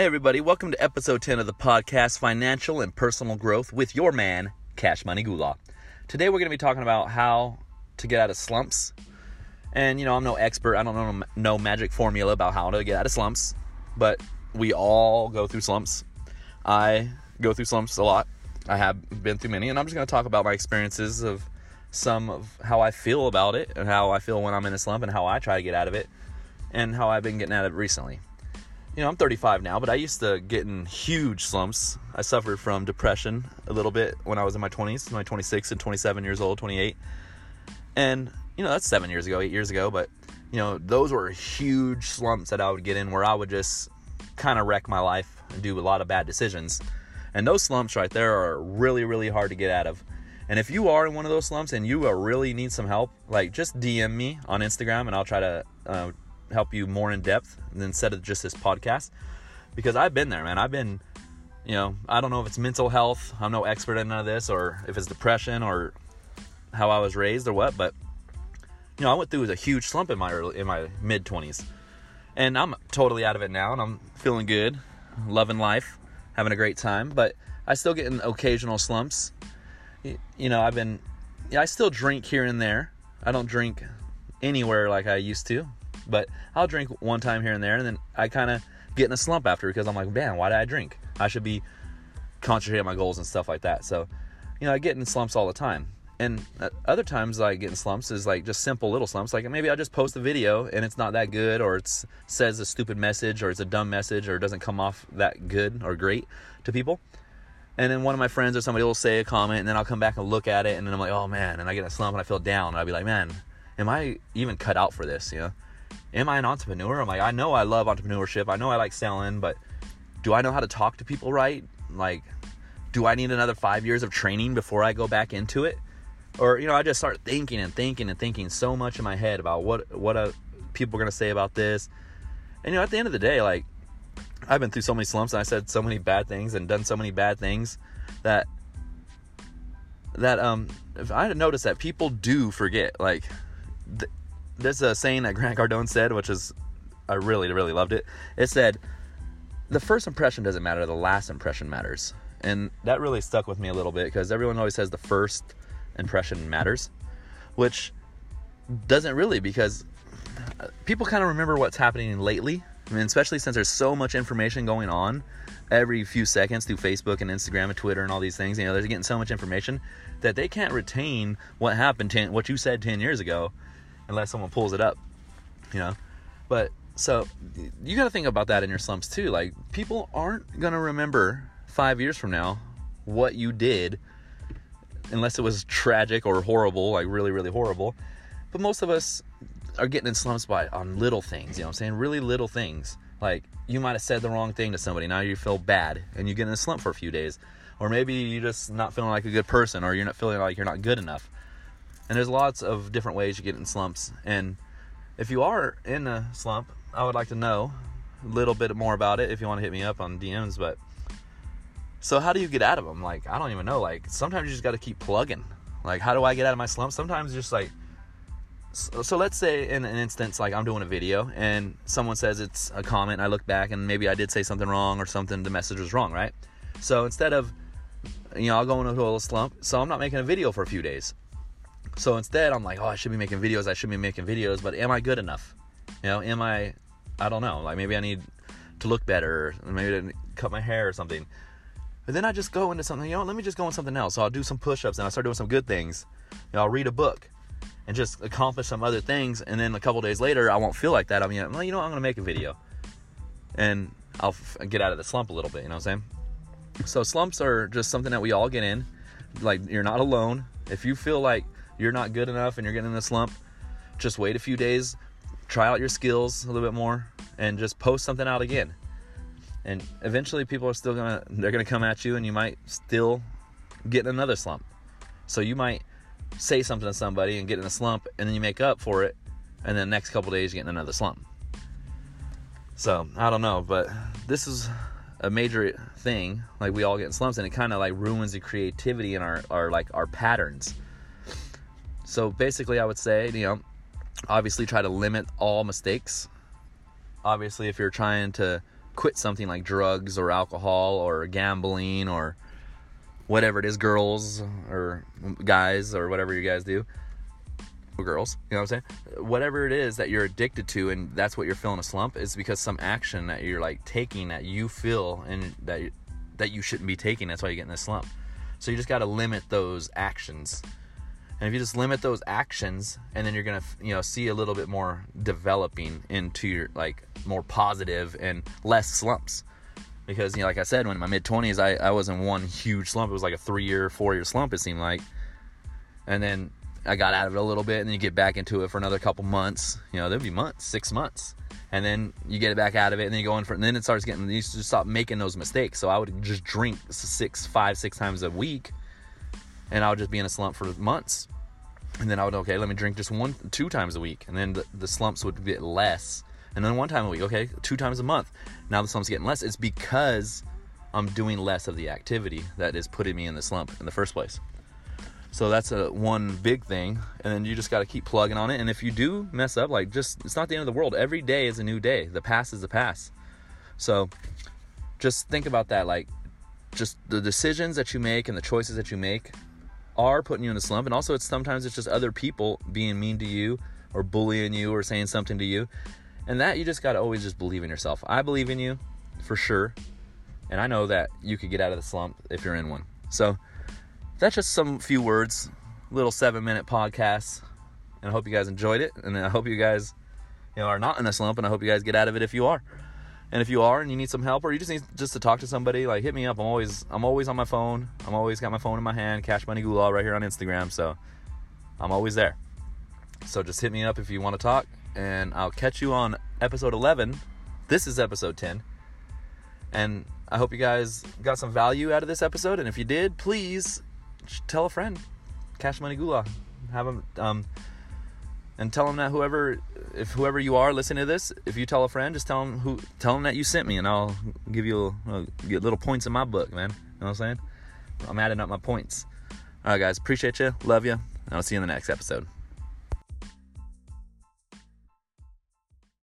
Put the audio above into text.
Hey, everybody, welcome to episode 10 of the podcast Financial and Personal Growth with your man, Cash Money Gula. Today, we're going to be talking about how to get out of slumps. And, you know, I'm no expert, I don't know no magic formula about how to get out of slumps, but we all go through slumps. I go through slumps a lot. I have been through many, and I'm just going to talk about my experiences of some of how I feel about it and how I feel when I'm in a slump and how I try to get out of it and how I've been getting out of it recently you know, I'm 35 now, but I used to get in huge slumps. I suffered from depression a little bit when I was in my 20s, my 26 and 27 years old, 28. And, you know, that's seven years ago, eight years ago, but, you know, those were huge slumps that I would get in where I would just kind of wreck my life and do a lot of bad decisions. And those slumps right there are really, really hard to get out of. And if you are in one of those slumps and you really need some help, like just DM me on Instagram and I'll try to uh, help you more in depth instead of just this podcast because I've been there, man. I've been, you know, I don't know if it's mental health. I'm no expert in none of this, or if it's depression, or how I was raised, or what. But you know, I went through a huge slump in my early, in my mid 20s, and I'm totally out of it now, and I'm feeling good, loving life, having a great time. But I still get in occasional slumps. You know, I've been, yeah, I still drink here and there. I don't drink anywhere like I used to. But I'll drink one time here and there, and then I kind of get in a slump after because I'm like, man, why did I drink? I should be concentrating on my goals and stuff like that. So, you know, I get in slumps all the time. And uh, other times I get in slumps is like just simple little slumps. Like maybe I just post a video and it's not that good, or it says a stupid message, or it's a dumb message, or it doesn't come off that good or great to people. And then one of my friends or somebody will say a comment, and then I'll come back and look at it, and then I'm like, oh man, and I get a slump and I feel down. And I'll be like, man, am I even cut out for this? You know? Am I an entrepreneur? I'm like, I know I love entrepreneurship. I know I like selling, but do I know how to talk to people right? Like, do I need another five years of training before I go back into it? Or, you know, I just start thinking and thinking and thinking so much in my head about what, what uh, people are going to say about this. And, you know, at the end of the day, like, I've been through so many slumps and I said so many bad things and done so many bad things that, that, um, if I had noticed that people do forget. Like, th- there's a saying that Grant Cardone said, which is I really really loved it. It said, "The first impression doesn't matter; the last impression matters." And that really stuck with me a little bit because everyone always says the first impression matters, which doesn't really because uh, people kind of remember what's happening lately. I mean, especially since there's so much information going on every few seconds through Facebook and Instagram and Twitter and all these things. You know, they're getting so much information that they can't retain what happened, 10, what you said 10 years ago unless someone pulls it up, you know. But so you got to think about that in your slumps too. Like people aren't gonna remember five years from now what you did, unless it was tragic or horrible, like really really horrible. But most of us are getting in slumps by on little things. You know what I'm saying? Really little things. Like you might have said the wrong thing to somebody. Now you feel bad and you get in a slump for a few days. Or maybe you're just not feeling like a good person or you're not feeling like you're not good enough. And there's lots of different ways you get in slumps. And if you are in a slump, I would like to know a little bit more about it if you want to hit me up on DMs. But so, how do you get out of them? Like, I don't even know. Like, sometimes you just got to keep plugging. Like, how do I get out of my slump? Sometimes just like, so, let's say in an instance, like I'm doing a video and someone says it's a comment, I look back and maybe I did say something wrong or something, the message was wrong, right? So instead of, you know, I'll go into a little slump, so I'm not making a video for a few days. So instead, I'm like, oh, I should be making videos. I should be making videos, but am I good enough? You know, am I? I don't know. Like maybe I need to look better. Maybe I cut my hair or something. But then I just go into something. You know, let me just go on something else. So I'll do some push-ups and I start doing some good things. You know, I'll read a book and just accomplish some other things. And then a couple days later, I won't feel like that. I mean, well, you know, I'm gonna make a video, and I'll f- get out of the slump a little bit. You know what I'm saying? So slumps are just something that we all get in. Like you're not alone. If you feel like you're not good enough and you're getting in a slump, just wait a few days, try out your skills a little bit more, and just post something out again. And eventually, people are still gonna they're gonna come at you, and you might still get in another slump. So you might say something to somebody and get in a slump, and then you make up for it, and then the next couple days you get in another slump. So I don't know, but this is a major thing. Like we all get in slumps, and it kind of like ruins the creativity in our, our like our patterns. So basically, I would say, you know, obviously try to limit all mistakes. Obviously, if you're trying to quit something like drugs or alcohol or gambling or whatever it is, girls or guys or whatever you guys do, Or girls, you know what I'm saying? Whatever it is that you're addicted to and that's what you're feeling a slump is because some action that you're like taking that you feel and that that you shouldn't be taking. That's why you're getting this slump. So you just got to limit those actions. And if you just limit those actions and then you're to, you know, see a little bit more developing into your like more positive and less slumps. Because, you know, like I said, when in my mid 20s, I, I was in one huge slump. It was like a three year, four year slump, it seemed like. And then I got out of it a little bit and then you get back into it for another couple months. You know, there'd be months, six months and then you get it back out of it, and then you go in for, and then it starts getting. You just stop making those mistakes. So I would just drink six, five, six times a week, and I would just be in a slump for months. And then I would okay, let me drink just one, two times a week, and then the, the slumps would get less. And then one time a week, okay, two times a month. Now the slump's getting less. It's because I'm doing less of the activity that is putting me in the slump in the first place. So that's a one big thing, and then you just got to keep plugging on it. And if you do mess up, like just it's not the end of the world. Every day is a new day. The past is the past. So just think about that. Like just the decisions that you make and the choices that you make are putting you in a slump. And also, it's sometimes it's just other people being mean to you or bullying you or saying something to you. And that you just got to always just believe in yourself. I believe in you for sure. And I know that you could get out of the slump if you're in one. So that's just some few words, little seven minute podcast. And I hope you guys enjoyed it. And I hope you guys, you know, are not in a slump. And I hope you guys get out of it if you are. And if you are and you need some help or you just need just to talk to somebody, like hit me up. I'm always I'm always on my phone. I'm always got my phone in my hand, Cash Money Gula right here on Instagram. So I'm always there. So just hit me up if you want to talk. And I'll catch you on episode 11. This is episode 10. And I hope you guys got some value out of this episode. And if you did, please tell a friend, Cash Money Gula, have them, um, and tell them that whoever, if whoever you are listening to this, if you tell a friend, just tell them who, tell them that you sent me, and I'll give you a, get little points in my book, man. You know what I'm saying? I'm adding up my points. All right, guys, appreciate you, love you, and I'll see you in the next episode.